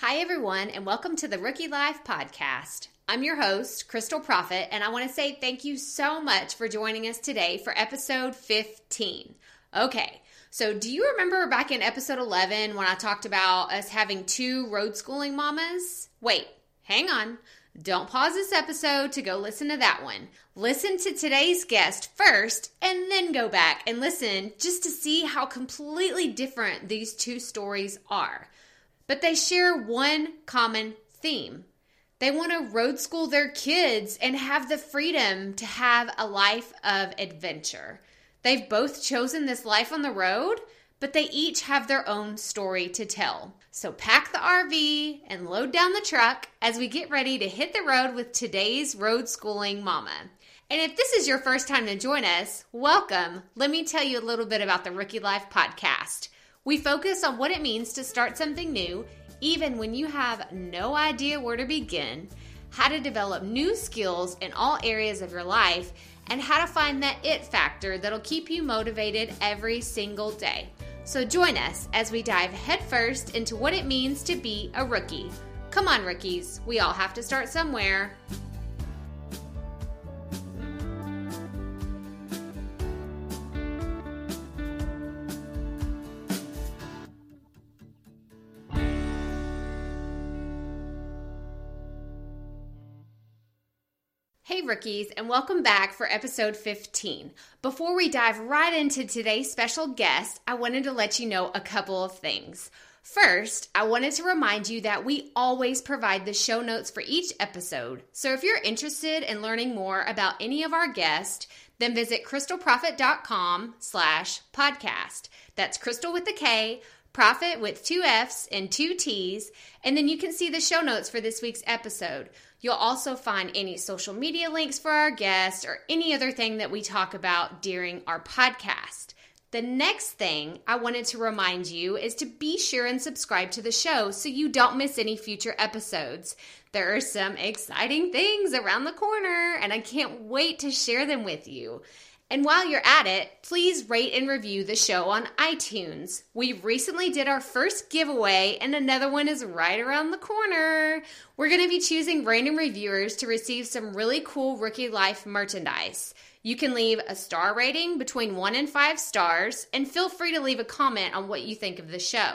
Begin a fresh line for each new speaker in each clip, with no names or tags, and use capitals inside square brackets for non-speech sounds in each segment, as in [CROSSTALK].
Hi, everyone, and welcome to the Rookie Life Podcast. I'm your host, Krystal Proffitt, and I want to say thank you so much for joining us today for episode 15. Okay, so do you remember back in episode 11 when I talked about us having two road schooling mamas? Wait, hang on. Don't pause this episode to go listen to that one. Listen to today's guest first and then go back and listen just to see how completely different these two stories are but they share one common theme. They want to road school their kids and have the freedom to have a life of adventure. They've both chosen this life on the road, but they each have their own story to tell. So pack the RV and load down the truck as we get ready to hit the road with today's road schooling mama. And if this is your first time to join us, welcome. Let me tell you a little bit about the Rookie Life podcast. We focus on what it means to start something new, even when you have no idea where to begin, how to develop new skills in all areas of your life, and how to find that it factor that'll keep you motivated every single day. So join us as we dive headfirst into what it means to be a rookie. Come on, rookies, we all have to start somewhere. Rookies, and welcome back for episode 15. Before we dive right into today's special guest, I wanted to let you know a couple of things. First, I wanted to remind you that we always provide the show notes for each episode. So if you're interested in learning more about any of our guests, then visit krystalproffitt.com slash podcast. That's crystal with a K, profit with two F's and two T's, and then you can see the show notes for this week's episode. You'll also find any social media links for our guests or any other thing that we talk about during our podcast. The next thing I wanted to remind you is to be sure and subscribe to the show so you don't miss any future episodes. There are some exciting things around the corner, and I can't wait to share them with you. And while you're at it, please rate and review the show on iTunes. We recently did our first giveaway, and another one is right around the corner. We're going to be choosing random reviewers to receive some really cool Rookie Life merchandise. You can leave a star rating between one and five stars, and feel free to leave a comment on what you think of the show.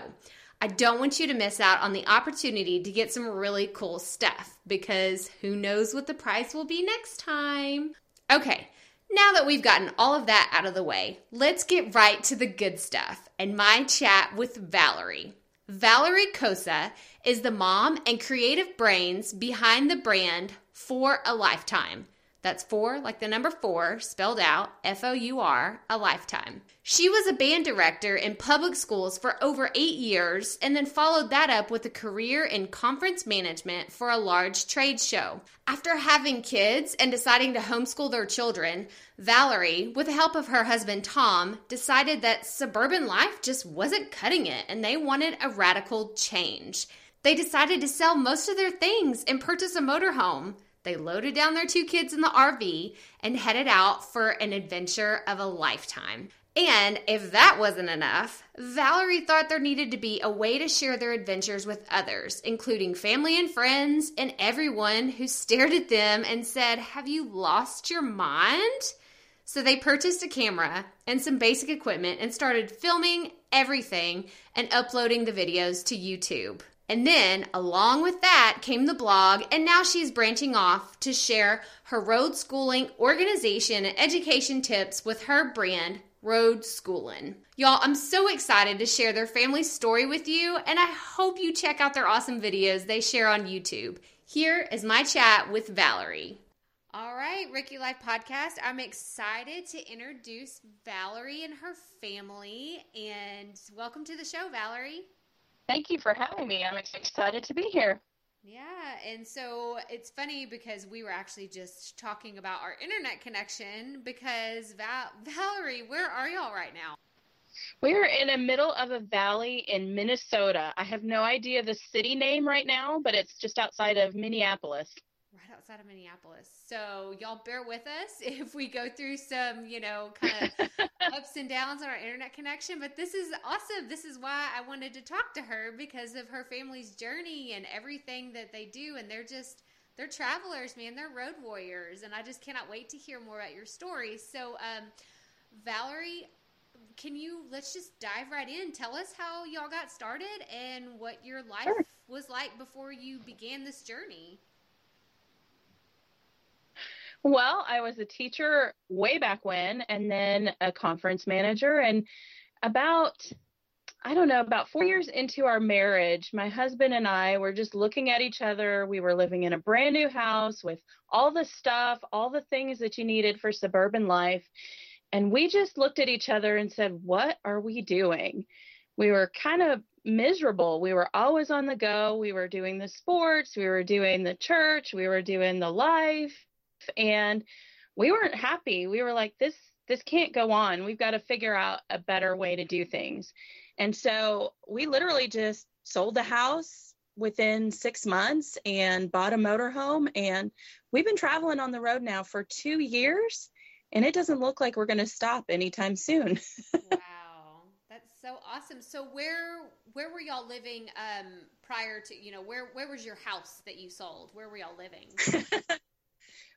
I don't want you to miss out on the opportunity to get some really cool stuff because who knows what the price will be next time. Okay. Now that we've gotten all of that out of the way, let's get right to the good stuff and my chat with Valerie. Valerie Kosa is the mom and creative brains behind the brand Four a Lifetime. That's four, like the number four, spelled out F O U R, a lifetime. She was a band director in public schools for over eight years and then followed that up with a career in conference management for a large trade show. After having kids and deciding to homeschool their children, Valerie, with the help of her husband Tom, decided that suburban life just wasn't cutting it and they wanted a radical change. They decided to sell most of their things and purchase a motorhome. They loaded down their two kids in the RV and headed out for an adventure of a lifetime. And if that wasn't enough, Valerie thought there needed to be a way to share their adventures with others, including family and friends and everyone who stared at them and said, Have you lost your mind? So they purchased a camera and some basic equipment and started filming everything and uploading the videos to YouTube. And then, along with that, came the blog, and now she's branching off to share her road schooling organization and education tips with her brand, Road Schooling. Y'all, I'm so excited to share their family story with you, and I hope you check out their awesome videos they share on YouTube. Here is my chat with Valerie. All right, Rookie Life Podcast. I'm excited to introduce Valerie and her family, and welcome to the show, Valerie.
Thank you for having me. I'm excited to be here.
Yeah, and so it's funny because we were actually just talking about our internet connection because Val- Valerie, where are y'all right now?
We're in the middle of a valley in Minnesota. I have no idea the city name right now, but it's just outside of Minneapolis.
Outside of Minneapolis. So y'all bear with us [LAUGHS] if we go through some, you know, kind of [LAUGHS] ups and downs on our internet connection. But this is awesome. This is why I wanted to talk to her because of her family's journey and everything that they do. And they're just, they're travelers, man. They're road warriors. And I just cannot wait to hear more about your story. So, um, Valerie, can you let's just dive right in tell us how y'all got started and what your life sure. was like before you began this journey
well i was a teacher way back when and then a conference manager and about i don't know about four years into our marriage my husband and i were just looking at each other we were living in a brand new house with all the stuff all the things that you needed for suburban life and we just looked at each other and said, What are we doing? We were kind of miserable. We were always on the go. We were doing the sports, we were doing the church, we were doing the life, and we weren't happy. We were like, This this can't go on. We've got to figure out a better way to do things. And so we literally just sold the house within six months and bought a motorhome. And we've been traveling on the road now for two years and it doesn't look like we're going to stop anytime soon. [LAUGHS]
wow, that's so awesome. So where where were y'all living um, prior to you know where where was your house that you sold? Where were y'all living? [LAUGHS]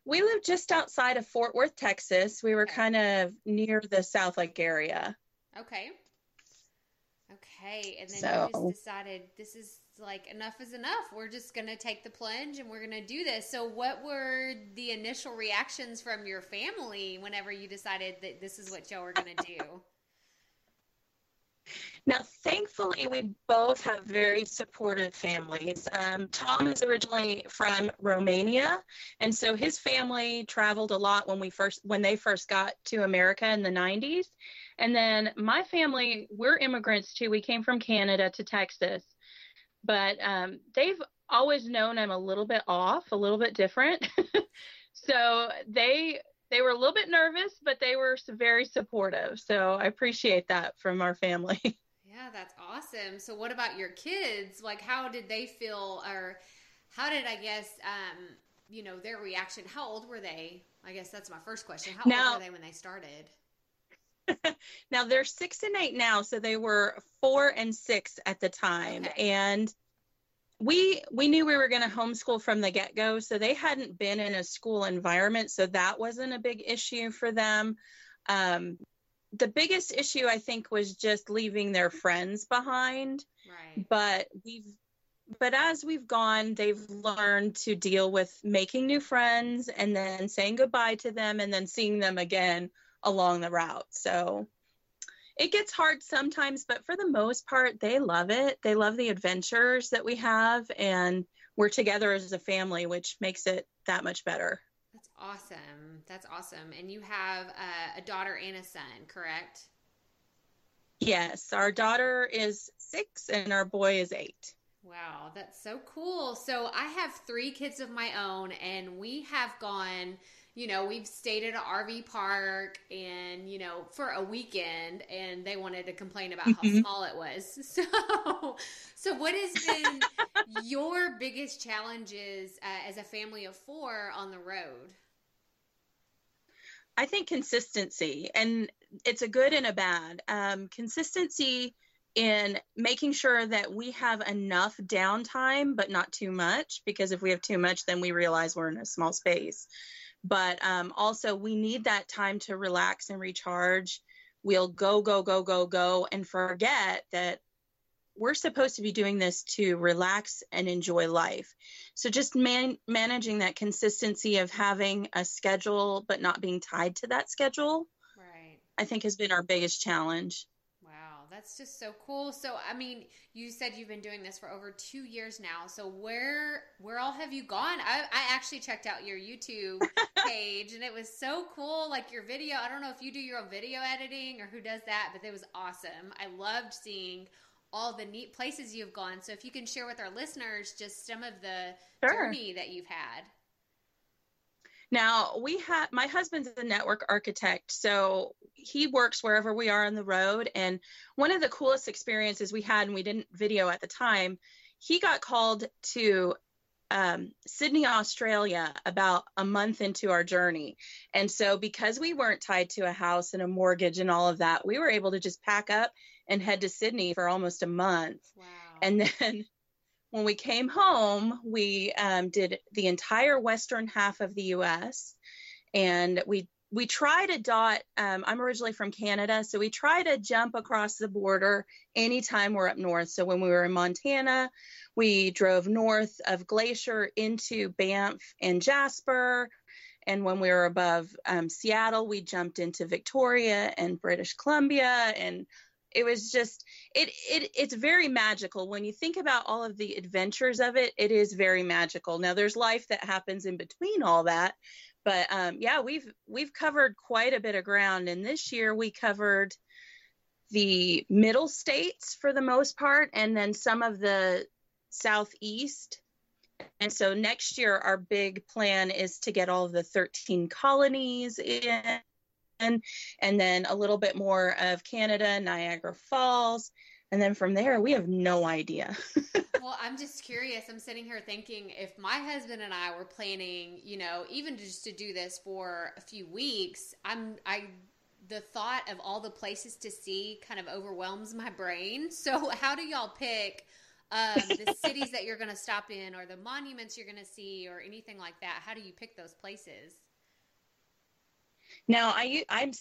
we lived just outside of Fort Worth, Texas. We were okay. kind of near the Southlake area.
Okay. Okay, and then so, you just decided this is like enough is enough. We're just going to take the plunge and we're going to do this. So, what were the initial reactions from your family whenever you decided that this is what y'all were going to do?
Now, thankfully, we both have very supportive families. Um, Tom is originally from Romania, and so his family traveled a lot when we first when they first got to America in the 90s. And then my family, we're immigrants too. We came from Canada to Texas, but um, they've always known I'm a little bit off, a little bit different. [LAUGHS] so they they were a little bit nervous, but they were very supportive. So I appreciate that from our family. [LAUGHS]
Yeah, that's awesome. So what about your kids? Like how did they feel or how did I guess um, you know, their reaction? How old were they? I guess that's my first question. How now, old were they when they started? [LAUGHS]
now they're six and eight now, so they were four and six at the time, okay. and we we knew we were going to homeschool from the get go, so they hadn't been in a school environment, so that wasn't a big issue for them. Um, the biggest issue I think was just leaving their friends behind.
Right.
But we've but as we've gone, they've learned to deal with making new friends and then saying goodbye to them and then seeing them again along the route. So it gets hard sometimes, but for the most part, they love it. They love the adventures that we have, and we're together as a family, which makes it that much better.
Awesome. That's awesome. And you have a, a daughter and a son, correct?
Yes. Our daughter is six, and our boy is eight.
Wow, that's so cool. So I have three kids of my own, and we have gone you know, we've stayed at an RV park and, you know, for a weekend and they wanted to complain about mm-hmm. how small it was. [LAUGHS] So, so what has been [LAUGHS] your biggest challenges uh, as a family of four on the road?
I think consistency, and it's a good and a bad. Um, consistency in making sure that we have enough downtime, but not too much, because if we have too much, then we realize we're in a small space but um, also we need that time to relax and recharge we'll go go go go go and forget that we're supposed to be doing this to relax and enjoy life so just man- managing that consistency of having a schedule but not being tied to that schedule
right
i think has been our biggest challenge Wow,
that's just so cool. So, I mean, you said you've been doing this for over two years now. So, where where all have you gone? I, I actually checked out your YouTube [LAUGHS] page, and it was so cool. Like your video. I don't know if you do your own video editing or who does that, but it was awesome. I loved seeing all the neat places you've gone. So, if you can share with our listeners just some of the sure. journey that you've had.
Now, we have my husband's a network architect, so he works wherever we are on the road. And one of the coolest experiences we had, and we didn't video at the time, he got called to um, Sydney, Australia, about a month into our journey. And so, because we weren't tied to a house and a mortgage and all of that, we were able to just pack up and head to Sydney for almost a month. Wow. And then [LAUGHS] when we came home, we um, did the entire western half of the US. And we we try to dot um, i'm originally from canada so we try to jump across the border anytime we're up north so when we were in montana we drove north of glacier into banff and jasper and when we were above um, seattle we jumped into victoria and british columbia and it was just it, it it's very magical. When you think about all of the adventures of it it is very magical. Now there's life that happens in between all that but um, yeah, we've we've covered quite a bit of ground, and this year we covered the middle states for the most part, and then some of the southeast. And so next year, our big plan is to get all of the 13 colonies in, and then a little bit more of Canada, Niagara Falls, and then from there, we have no idea. [LAUGHS]
well, I'm just curious. I'm sitting here thinking if my husband and I were planning, you know, even just to do this for a few weeks, I'm, I, the thought of all the places to see kind of overwhelms my brain. [LAUGHS] So, how do y'all pick um, the [LAUGHS] cities that you're going to stop in or the monuments you're going to see or anything like that? How do you pick those places?
Now, I I'm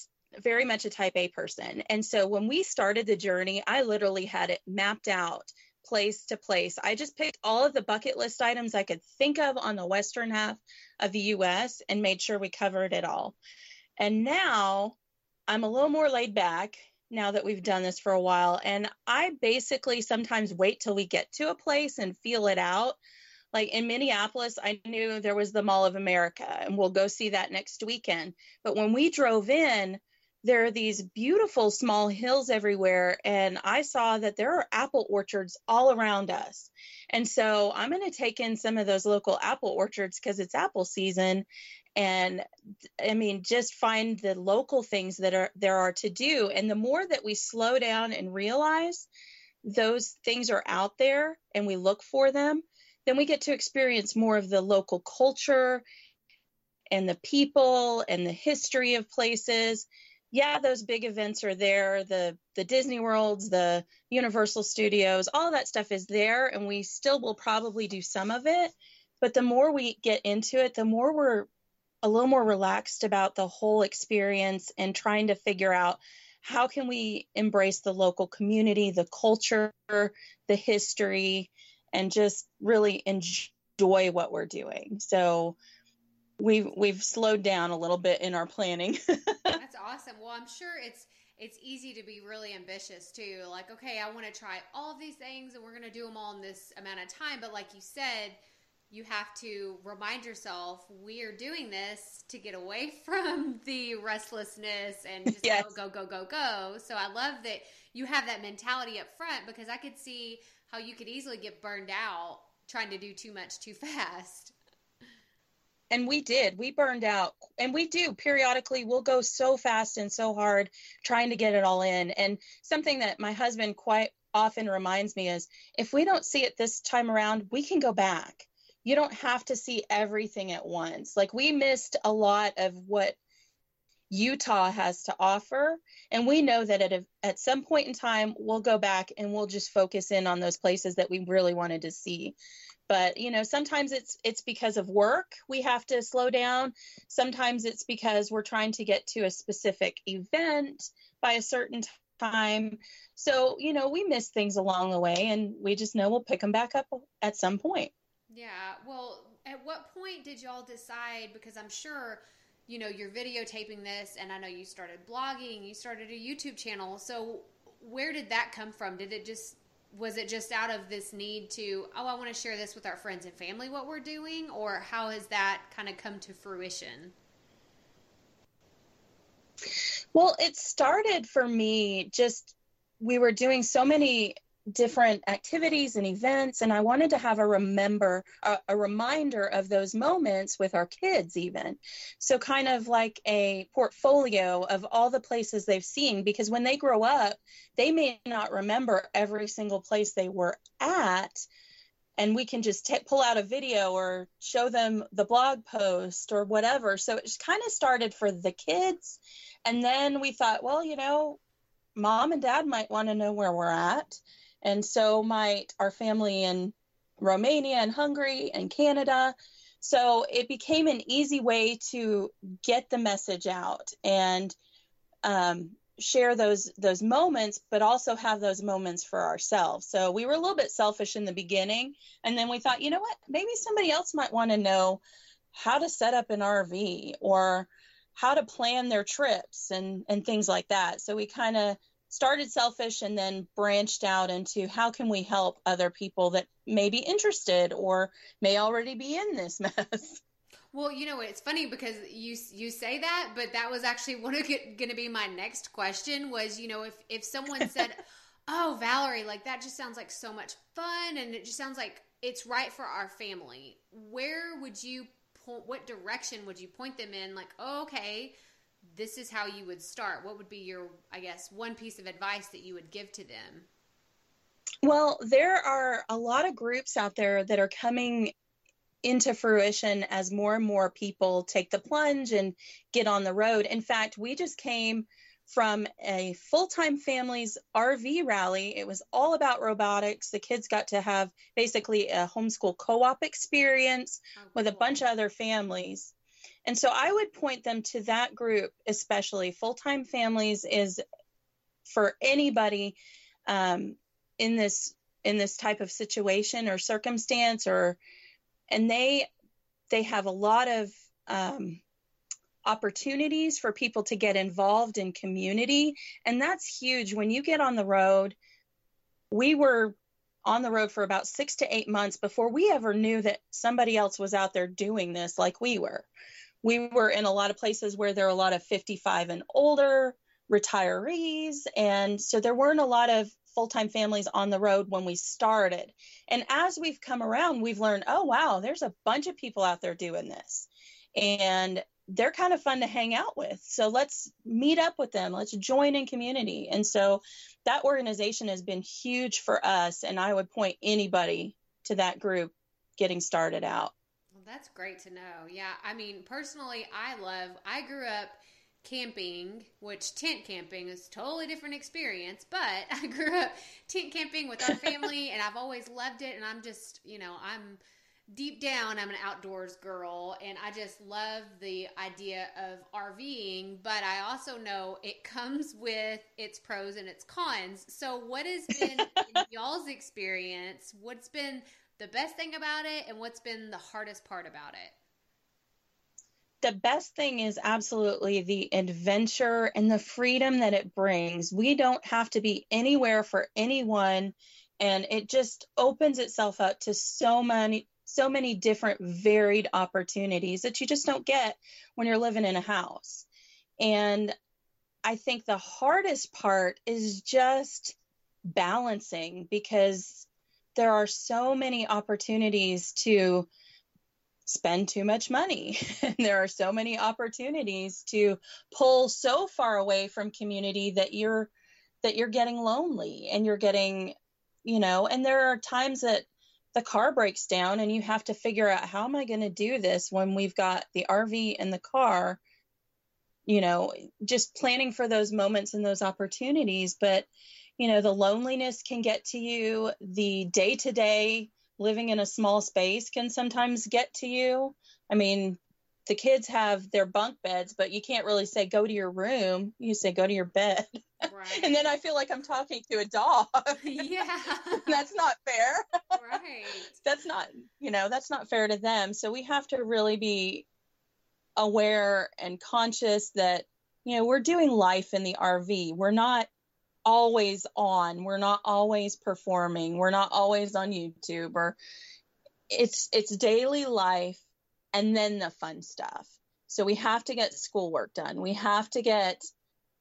very much a type A person. And so when we started the journey, I literally had it mapped out place to place. I just picked all of the bucket list items I could think of on the western half of the US and made sure we covered it all. And now I'm a little more laid back now that we've done this for a while. And I basically sometimes wait till we get to a place and feel it out. Like in Minneapolis, I knew there was the Mall of America, and we'll go see that next weekend. But when we drove in, there are these beautiful small hills everywhere and i saw that there are apple orchards all around us. And so i'm going to take in some of those local apple orchards because it's apple season. And i mean just find the local things that are there are to do. And the more that we slow down and realize those things are out there and we look for them then we get to experience more of the local culture and the people and the history of places yeah, those big events are there. The the Disney Worlds, the Universal Studios, all that stuff is there, and we still will probably do some of it. But the more we get into it, the more we're a little more relaxed about the whole experience and trying to figure out how can we embrace the local community, the culture, the history, and just really enjoy what we're doing. So we've we've slowed down a little bit in our planning. [LAUGHS]
That's awesome. Well, I'm sure it's it's easy to be really ambitious too. Like, okay, I want to try all of these things and we're going to do them all in this amount of time, but like you said, you have to remind yourself we are doing this to get away [LAUGHS] from the restlessness and just yes. go go go go go. So I love that you have that mentality up front because I could see how you could easily get burned out trying to do too much too fast.
And we did. We burned out. And we do periodically. We'll go so fast and so hard trying to get it all in. And something that my husband quite often reminds me is if we don't see it this time around we can go back. You don't have to see everything at once. Like we missed a lot of what Utah has to offer. And we know that at, a, at some point in time, we'll go back and we'll just focus in on those places that we really wanted to see. But you know sometimes it's it's because of work we have to slow down. Sometimes it's because we're trying to get to a specific event by a certain time. So you know we miss things along the way and we just know we'll pick them back up at some point.
Yeah well at what point did y'all decide because i'm sure you know you're videotaping this and i know you started blogging you started a youtube channel. So where did that come from? Did it just was it just out of this need to oh i want to share this with our friends and family what we're doing? Or how has that kind of come to fruition?
Well it started for me just we were doing so many different activities and events and i wanted to have a remember a, a, reminder of those moments with our kids even so kind of like a portfolio of all the places they've seen because when they grow up they may not remember every single place they were at and we can just t- pull out a video or show them the blog post or whatever. So it kind of started for the kids. And then we thought, well, you know, mom and dad might want to know where we're at. And so might our family in Romania and Hungary and Canada. So it became an easy way to get the message out and um, share those those moments but also have those moments for ourselves. So we were a little bit selfish in the beginning and then we thought you know what? Maybe somebody else might want to know how to set up an rv or how to plan their trips and and things like that. So we kind of started selfish and then branched out into how can we help other people that may be interested or may already be in this [LAUGHS] mess
well, you know, it's funny because you you say that, but that was actually one of going to be my next question. Was you know if if someone said, [LAUGHS] "Oh, Valerie, like that just sounds like so much fun, and it just sounds like it's right for our family," where would you point? What direction would you point them in? Like, oh, okay, this is how you would start. What would be your, I guess, one piece of advice that you would give to them?
Well, there are a lot of groups out there that are coming into fruition as more and more people take the plunge and get on the road. In fact, we just came from a full time families RV rally. It was all about robotics. The kids got to have basically a homeschool co op experience oh, with a bunch of other families. And so I would point them to that group, especially full time families, is for anybody um, in this in this type of situation or circumstance or and they they have a lot of um, opportunities for people to get involved in community. And that's huge. When you get on the road we were on the road for about six to eight months before we ever knew that somebody else was out there doing this like we were we were in a lot of places where there are a lot of 55 and older retirees and so there weren't a lot of full time families on the road when we started. And as we've come around, we've learned, oh, wow, there's a bunch of people out there doing this. And they're kind of fun to hang out with. So let's meet up with them. Let's join in community. And so that organization has been huge for us. And I would point anybody to that group getting started out.
That's great to know. Yeah. I mean, personally, I love, I grew up camping, which tent camping is a totally different experience, but [LAUGHS] I grew up tent camping with our family and I've always loved it. And I'm just, you know, I'm deep down, I'm an outdoors girl and I just love the idea of RVing, but I also know it comes with its pros and its cons. So, what has been [LAUGHS] y'all's experience? What's been the best thing about it and what's been the hardest part about it?
the best thing is absolutely the adventure and the freedom that it brings. We don't have to be anywhere for anyone and it just opens itself up to so many so many different varied opportunities that you just don't get when you're living in a house. And I think the hardest part is just balancing because there are so many opportunities to spend too much money. and [LAUGHS] there are so many opportunities to pull so far away from community that you're that you're getting lonely and you're getting, you know, and there are times that the car breaks down and you have to figure out how am I going to do this when we've got the RV and the car, you know, just planning for those moments and those opportunities, but you know, the loneliness can get to you, the day-to-day living in a small space can sometimes get to you. I mean, the kids have their bunk beds, but you can't really say go to your room. You say go to your bed. Right. [LAUGHS] and then I feel like I'm talking to a dog. [LAUGHS]
Yeah. [LAUGHS]
that's not fair.
Right.
that's not, you know, that's not fair to them. So we have to really be aware and conscious that, you know, we're doing life in the RV. We're not always on. We're not always performing. We're not always on YouTube or it's it's daily life and then the fun stuff. So we have to get schoolwork done. We have to get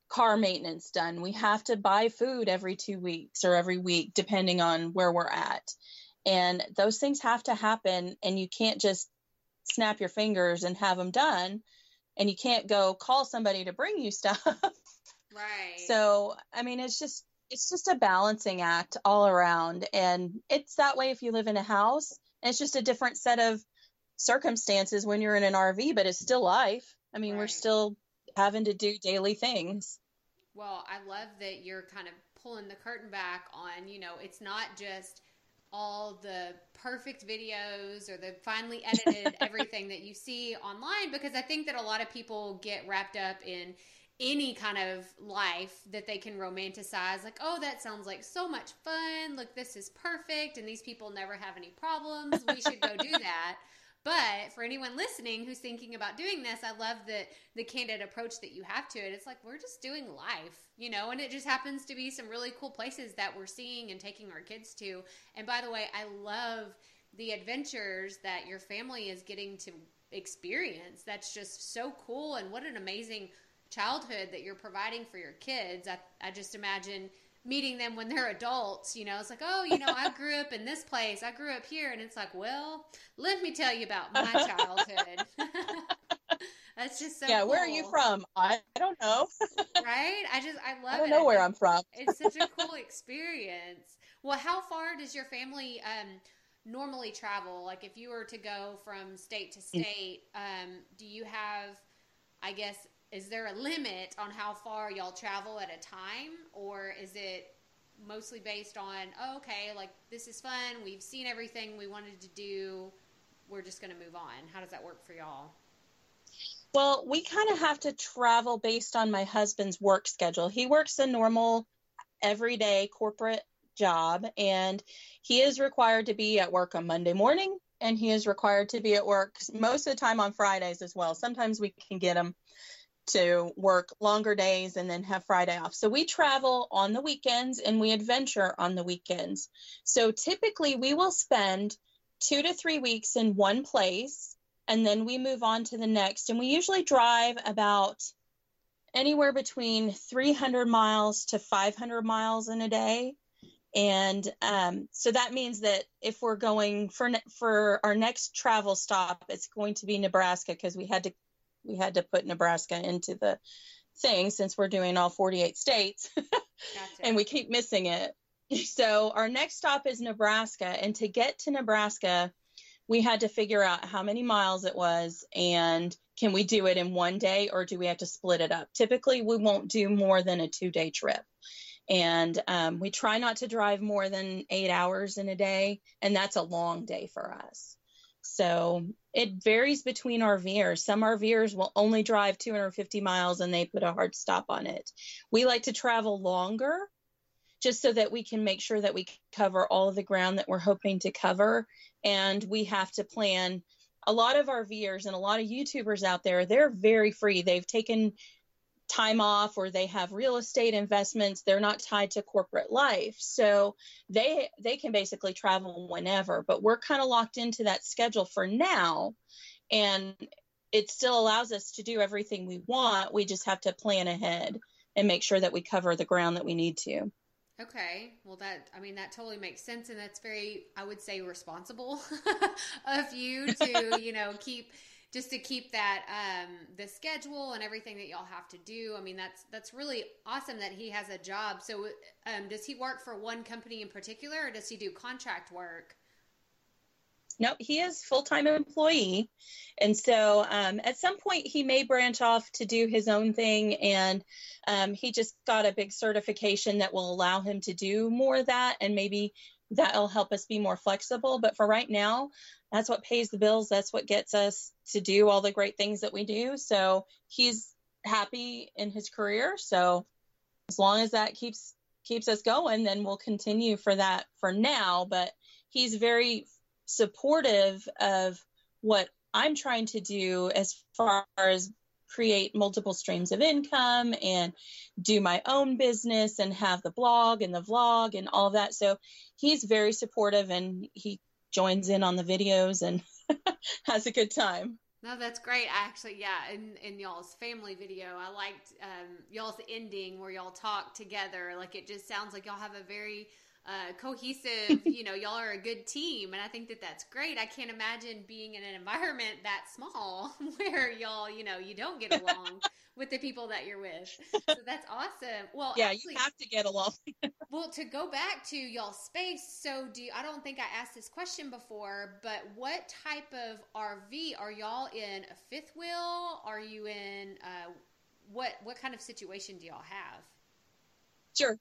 car maintenance done. We have to buy food every 2 weeks or every week depending on where we're at. And those things have to happen and you can't just snap your fingers and have them done and you can't go call somebody to bring you [LAUGHS] stuff
Right.
So, I mean, it's just it's just a balancing act all around. And it's that way if you live in a house. It's just a different set of circumstances when you're in an RV, but it's still life. I mean, right. we're still having to do daily things.
Well, I love that you're kind of pulling the curtain back on, you know, it's not just all the perfect videos or the finely edited [LAUGHS] everything that you see online because I think that a lot of people get wrapped up in any kind of life that they can romanticize like oh that sounds like so much fun look this is perfect and these people never have any problems we should go do [LAUGHS] that but for anyone listening who's thinking about doing this, I love the the candid approach that you have to it. It's like we're just doing life, you know, and it just happens to be some really cool places that we're seeing and taking our kids to. And by the way, I love the adventures that your family is getting to experience. That's just so cool and what an amazing childhood that you're providing for your kids. I I just imagine meeting them when they're adults, you know, it's like, oh, you know, I [LAUGHS] grew up in this place, I grew up here, and it's like, well, let me tell you about my childhood. [LAUGHS] That's just so.
Yeah,
cool.
where are you from? I, I don't know.
right? I just I love.
I don't know where I'm from.
it's such a cool [LAUGHS] experience. Well, how far does your family um, normally travel? Like, if you were to go from state to state, um, do you have, I guess, is there a limit on how far y'all travel at a time? Or is it mostly based on oh, okay like this is fun we've seen everything we wanted to do we're just going to move on? How does that work for y'all?
Well we kind of have to travel based on my husband's work schedule. He works a normal everyday corporate job and he is required to be at work on monday morning and he is required to be at work most of the time on fridays as well. Sometimes we can get him to work longer days and then have Friday off. So we travel on the weekends and we adventure on the weekends. So typically we will spend two to three weeks in one place and then we move on to the next. And we usually drive about anywhere between 300 miles to 500 miles in a day. And um, so that means that if we're going for for our next travel stop, it's going to be Nebraska because we had to we had to put Nebraska into the thing since we're doing all 48 states [LAUGHS] gotcha. and we keep missing it. [LAUGHS] So our next stop is Nebraska. And to get to Nebraska, we had to figure out how many miles it was and can we do it in one day or do we have to split it up? Typically, we won't do more than a two day trip. And um, we try not to drive more than eight hours in a day. And that's a long day for us. So it varies between RVers. Some RVers will only drive 250 miles and they put a hard stop on it. We like to travel longer just so that we can make sure that we cover all of the ground that we're hoping to cover. And we have to plan. A lot of RVers and a lot of YouTubers out there, they're very free. They've taken time off or they have real estate investments they're not tied to corporate life so they they can basically travel whenever but we're kind of locked into that schedule for now and it still allows us to do everything we want we just have to plan ahead and make sure that we cover the ground that we need to
Okay. Well, that, I mean, that totally makes sense. And that's very, I would say, responsible [LAUGHS] of you to, [LAUGHS] you know, keep just to keep that um, the schedule and everything that y'all have to do. I mean, that's that's really awesome that he has a job. So, um, does he work for one company in particular, or does he do contract work?
No, he is full time employee, and so um, at some point he may branch off to do his own thing. And um, he just got a big certification that will allow him to do more of that, and maybe that'll help us be more flexible. But for right now, that's what pays the bills. That's what gets us to do all the great things that we do. So he's happy in his career. So as long as that keeps keeps us going, then we'll continue for that for now. But he's very supportive of what I'm trying to do as far as create multiple streams of income and do my own business and have the blog and the vlog and all that. So he's very supportive and he joins in on the videos and [LAUGHS] has a good time.
No, that's great. Actually, yeah, in in y'all's family video, I liked um, y'all's ending where y'all talk together. Like it just sounds like y'all have a very uh, cohesive. [LAUGHS] you know, y'all are a good team, and I think that that's great. I can't imagine being in an environment that small [LAUGHS] where y'all, you know, you don't get along [LAUGHS] with the people that you're with. So that's awesome. Well,
yeah, actually, you have to get along.
well, to go back to y'all space, so do you, I don't think I asked this question before, but what type of RV are y'all in? A fifth wheel? Are you in? Uh, what what kind of situation do y'all have?
Sure.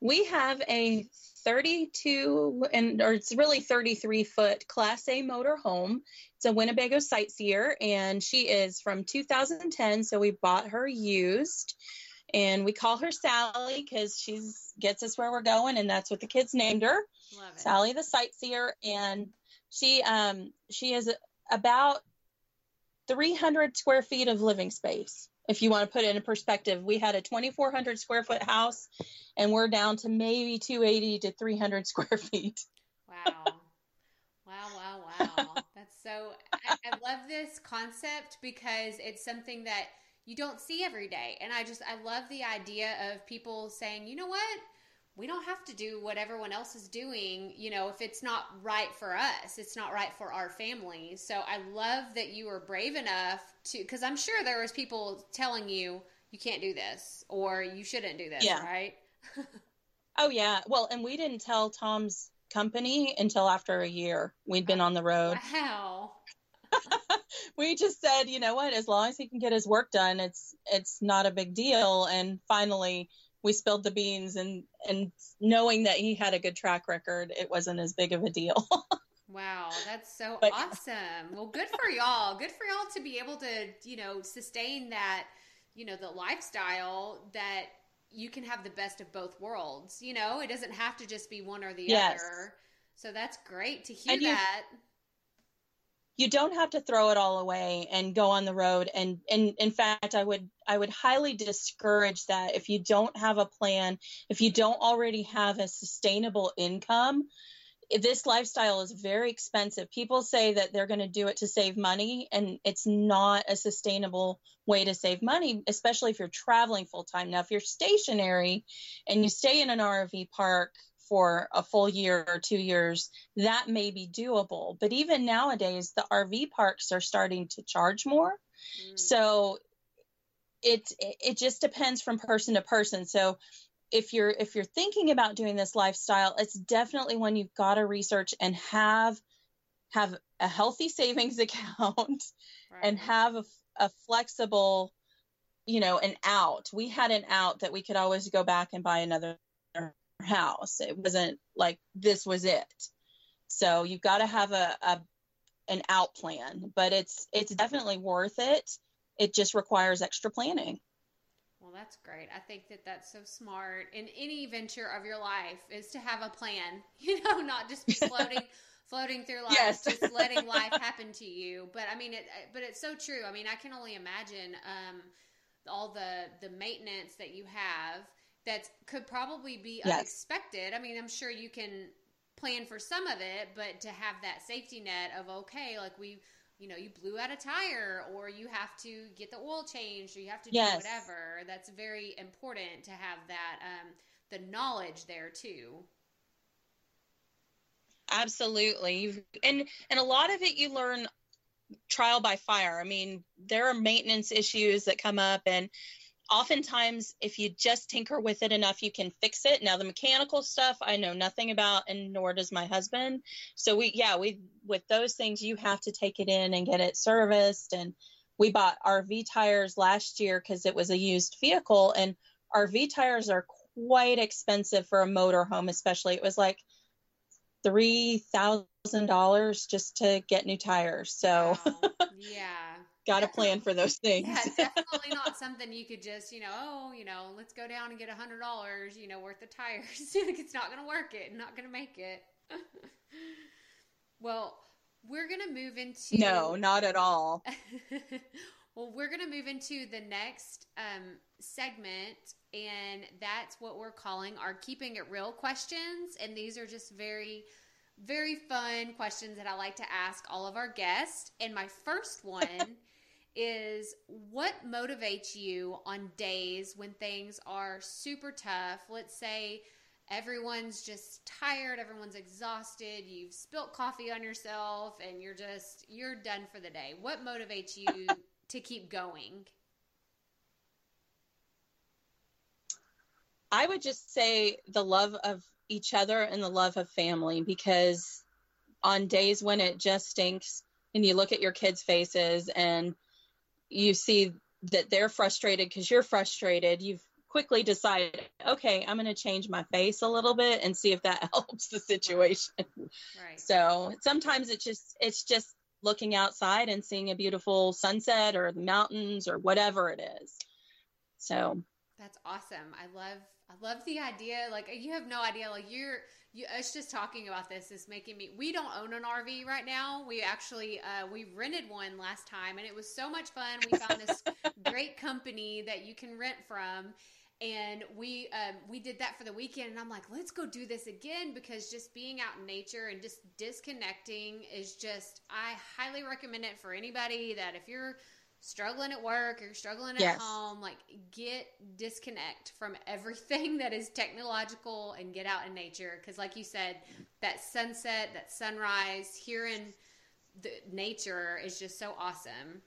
We have a 32 and or it's really 33 foot class A motor home. It's a Winnebago sightseer and she is from 2010 so we bought her used and we call her Sally cuz she's gets us where we're going and that's what the kids named her. Sally the sightseer and she um she is about 300 square feet of living space if you want to put it in perspective, we had a 2,400 square foot house and we're down to maybe 280 to 300 square feet.
Wow. Wow, wow, wow. That's so, I, I love this concept because it's something that you don't see every day. And I just, I love the idea of people saying, you know what? we don't have to do what everyone else is doing, you know, if it's not right for us, it's not right for our family. So I love that you were brave enough to cuz I'm sure there was people telling you you can't do this or you shouldn't do this, yeah. right? [LAUGHS]
oh yeah. Well, and we didn't tell Tom's company until after a year. We'd been on the road.
Wow. [LAUGHS]
we just said, you know what, as long as he can get his work done, it's it's not a big deal and finally we spilled the beans and and knowing that he had a good track record it wasn't as big of a deal [LAUGHS]
wow that's so but, awesome. Well good for y'all. Good for y'all to be able to you know sustain that you know the lifestyle that you can have the best of both worlds you know? It doesn't have to just be one or the yes. other. So that's great to hear that you,
you don't have to throw it all away and go on the road. And, and in fact i would i would highly discourage that if you don't have a plan if you don't already have a sustainable income this lifestyle is very expensive people say that they're going to do it to save money and it's not a sustainable way to save money especially if you're traveling full time now if you're stationary and you stay in an rv park for a full year or two years, that may be doable. But even nowadays, the RV parks are starting to charge more. Mm. So it it just depends from person to person. So if you're if you're thinking about doing this lifestyle, it's definitely one you've got to research and have have a healthy savings [LAUGHS] account right. and have a, a flexible you know an out we had an out that we could always go back and buy another house. It wasn't like this was it. So you've got to have a, a an out plan, but it's it's definitely worth it. It just requires extra planning.
Well, that's great. I think that that's so smart in any venture of your life is to have a plan. [LAUGHS] You know, not just be floating [LAUGHS] floating through life, yes. just letting [LAUGHS] life happen to you. But I mean, it. But it's so true. I mean, I can only imagine um, all the the maintenance that you have that could probably be yes. unexpected. I mean, I'm sure you can plan for some of it, but to have that safety net of okay, like we, you know, you blew out a tire, or you have to get the oil changed, or you have to yes. do whatever. That's very important to have that um, the knowledge there too.
Absolutely, and and a lot of it you learn trial by fire. I mean, there are maintenance issues that come up, and oftentimes if you just tinker with it enough you can fix it. Now the mechanical stuff i know nothing about and nor does my husband. So we yeah we with those things you have to take it in and get it serviced. And we bought rv tires last year because it was a used vehicle and rv tires are quite expensive for a motor home especially. It was like three thousand dollars just to get new tires so.
Wow. [LAUGHS] yeah
got a plan for those things.
Yeah, definitely [LAUGHS] not something you could just, you know, oh, you know, let's go down and get a hundred dollars, you know, worth of tires. [LAUGHS] it's not going to work it, not going to make it. [LAUGHS] well, we're going to move into
no, not at all.
well, we're going to move into the next um, segment, and that's what we're calling our keeping it real questions, and these are just very very fun questions that I like to ask all of our guests. And my first one is what motivates you on days when things are super tough? Let's say everyone's just tired, everyone's exhausted, you've spilt coffee on yourself, and you're just, you're done for the day. What motivates you [LAUGHS] to keep going?
I would just say the love of each other and the love of family because on days when it just stinks and you look at your kids' faces and you see that they're frustrated because you're frustrated, you've quickly decided, okay, I'm going to change my face a little bit and see if that [LAUGHS] helps the situation. Right. So sometimes it's just it's just looking outside and seeing a beautiful sunset or the mountains or whatever it is. So
that's awesome. I love I love the idea. Like you have no idea. Like you're you, us just talking about this is making me. We don't own an RV right now. We actually uh, we rented one last time, and it was so much fun. We found this [LAUGHS] great company that you can rent from, and we um, we did that for the weekend. And I'm like, let's go do this again because just being out in nature and just disconnecting is just. I highly recommend it for anybody that if you're struggling at work or struggling at yes. home, like get disconnect from everything that is technological and get out in nature. Because, like you said, that sunset, that sunrise, hearing the nature is just so awesome.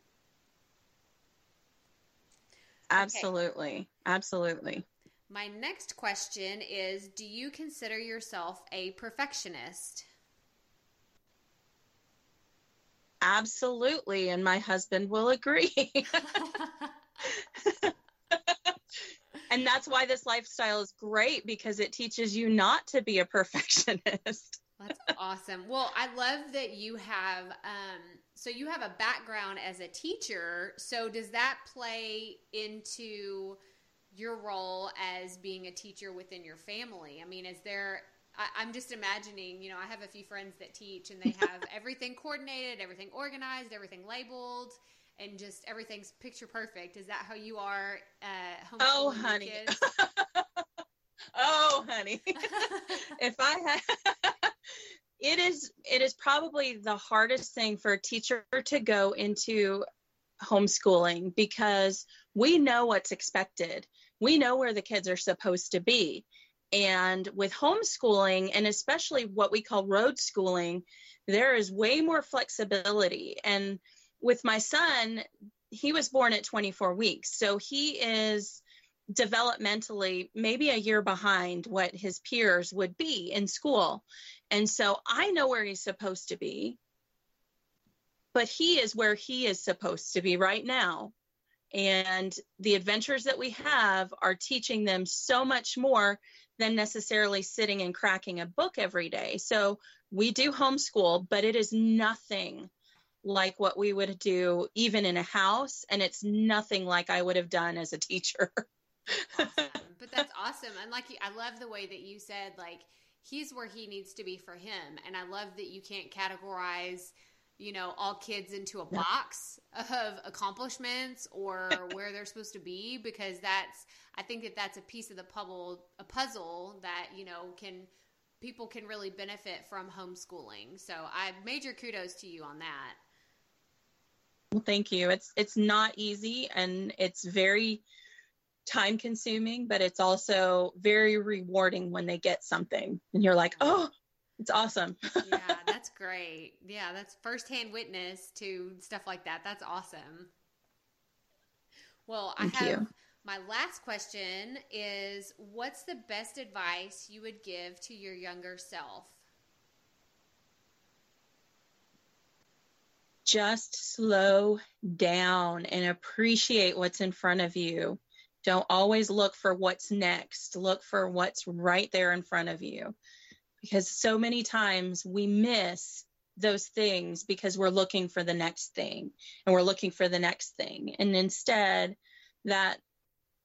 Absolutely. Okay. Absolutely.
My next question is Do you consider yourself a perfectionist?
Absolutely. And my husband will agree. [LAUGHS] and that's why this lifestyle is great because it teaches you not to be a perfectionist. [LAUGHS]
That's awesome. Well, I love that you have um so you have a background as a teacher. So does that play into your role as being a teacher within your family? I mean, is there I, am just imagining, you know, I have a few friends that teach and they have [LAUGHS] everything coordinated, everything organized, everything labeled, and just everything's picture perfect. Is that how you are uh, [LAUGHS]
Oh, honey. oh, [LAUGHS] honey. if I had. it is it is probably the hardest thing for a teacher to go into homeschooling because we know what's expected. We know where the kids are supposed to be. And with homeschooling, and especially what we call road schooling, there is way more flexibility. And with my son, he was born at 24 weeks. So he is developmentally maybe a year behind what his peers would be in school. And so I know where he's supposed to be, but he is where he is supposed to be right now. And the adventures that we have are teaching them so much more than necessarily sitting and cracking a book every day. So we do homeschool, but it is nothing like what we would do even in a house. And it's nothing like I would have done as a teacher. [LAUGHS]
awesome. But that's awesome. And like, I love the way that you said, like, he's where he needs to be for him. And I love that you can't categorize you know all kids into a box of accomplishments or [LAUGHS] where they're supposed to be because that's i think that that's a piece of the puzzle a puzzle that you know can people can really benefit from homeschooling. So i major kudos to you on that.
Well thank you. It's it's not easy and it's very time consuming but it's also very rewarding when they get something and you're like oh it's awesome. [LAUGHS]
yeah, that's great. Yeah, that's firsthand witness to stuff like that. That's awesome. Well, Thank I have you. my last question is what's the best advice you would give to your younger self?
Just slow down and appreciate what's in front of you. Don't always look for what's next. Look for what's right there in front of you because so many times we miss those things because we're looking for the next thing and we're looking for the next thing. And instead, that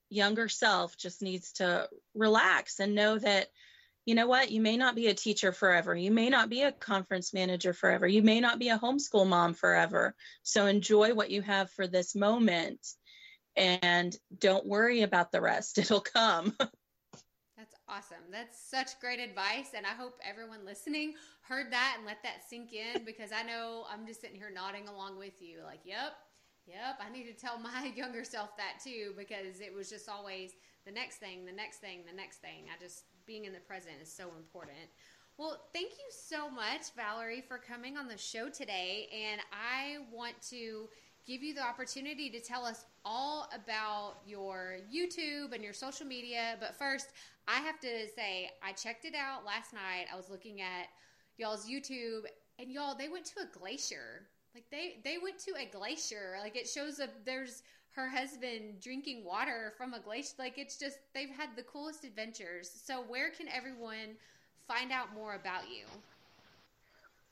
younger self just needs to relax and know that, you know what, you may not be a teacher forever. You may not be a conference manager forever. You may not be a homeschool mom forever. So enjoy what you have for this moment and don't worry about the rest. [LAUGHS] It'll come. [LAUGHS]
Awesome. That's such great advice. And I hope everyone listening heard that and let that sink in [LAUGHS] because I know I'm just sitting here nodding along with you, like, yep, yep, I need to tell my [LAUGHS] younger self that too because it was just always the next thing, the next thing, the next thing. I just being in the present is so important. Well, thank you so much, Valerie, for coming on the show today. And I want to give you the opportunity to tell us all about your YouTube and your social media. But first, I have to say, I checked it out last night. I was looking at y'all's YouTube, and y'all, they went to a glacier. Like they they went to a glacier. Like it shows up there's her husband drinking water from a glacier. Like it's just they've had the coolest adventures. So where can everyone find out more about you?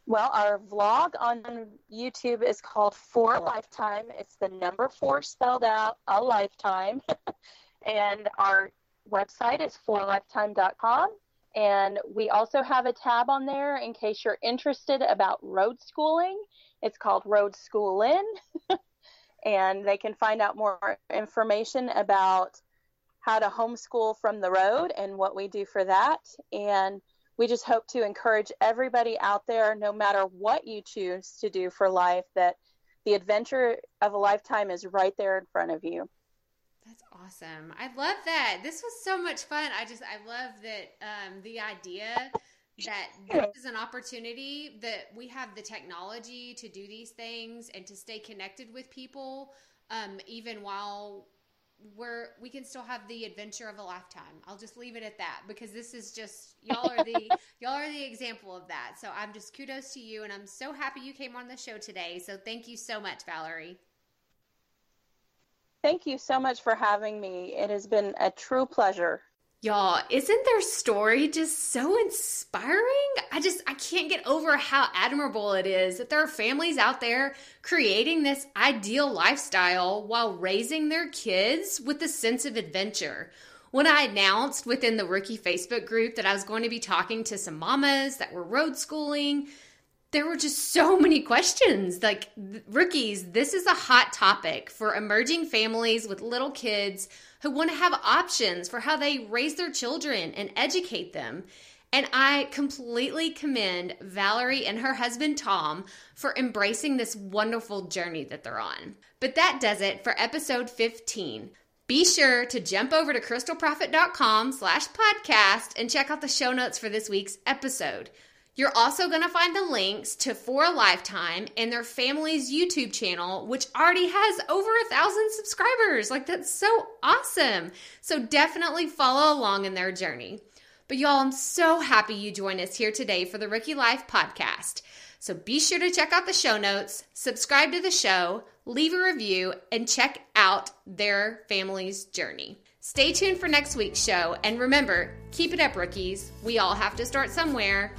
Well, our vlog on YouTube is called Four a Lifetime. It's the number four spelled out, a lifetime. [LAUGHS] and our website is forlifetime.com. And we also have a tab on there in case you're interested about road schooling. It's called Road Schoolin. [LAUGHS] and they can find out more information about how to homeschool from the road and what we do for that. And we just hope to encourage everybody out there, no matter what you choose to do for life, that the adventure of a lifetime is right there in front of you.
That's awesome. I love that. This was so much fun. I just, I love that um, the idea that this is an opportunity that we have the technology to do these things and to stay connected with people, um, even while we're we can still have the adventure of a lifetime. I'll just leave it at that because this is just y'all are the [LAUGHS] y'all are the example of that. So I'm just kudos to you and I'm so happy you came on the show today. So thank you so much, Valerie.
Thank you so much for having me. It has been a true pleasure.
Y'all, isn't their story just so inspiring? I just, I can't get over how admirable it is that there are families out there creating this ideal lifestyle while raising their kids with a sense of adventure. When I announced within the rookie Facebook group that I was going to be talking to some mamas that were road schooling, there were just so many questions. Like, rookies, this is a hot topic for emerging families with little kids who want to have options for how they raise their children and educate them. And I completely commend Valerie and her husband Tom for embracing this wonderful journey that they're on. But that does it for episode 15. Be sure to jump over to krystalproffitt.com slash podcast and check out the show notes for this week's episode. You're also going to find the links to Four a Lifetime and their family's YouTube channel, which already has over a thousand subscribers. Like, that's so awesome. So, definitely follow along in their journey. But, y'all, I'm so happy you joined us here today for the Rookie Life podcast. So, be sure to check out the show notes, subscribe to the show, leave a review, and check out their family's journey. Stay tuned for next week's show. And remember, keep it up, rookies. We all have to start somewhere.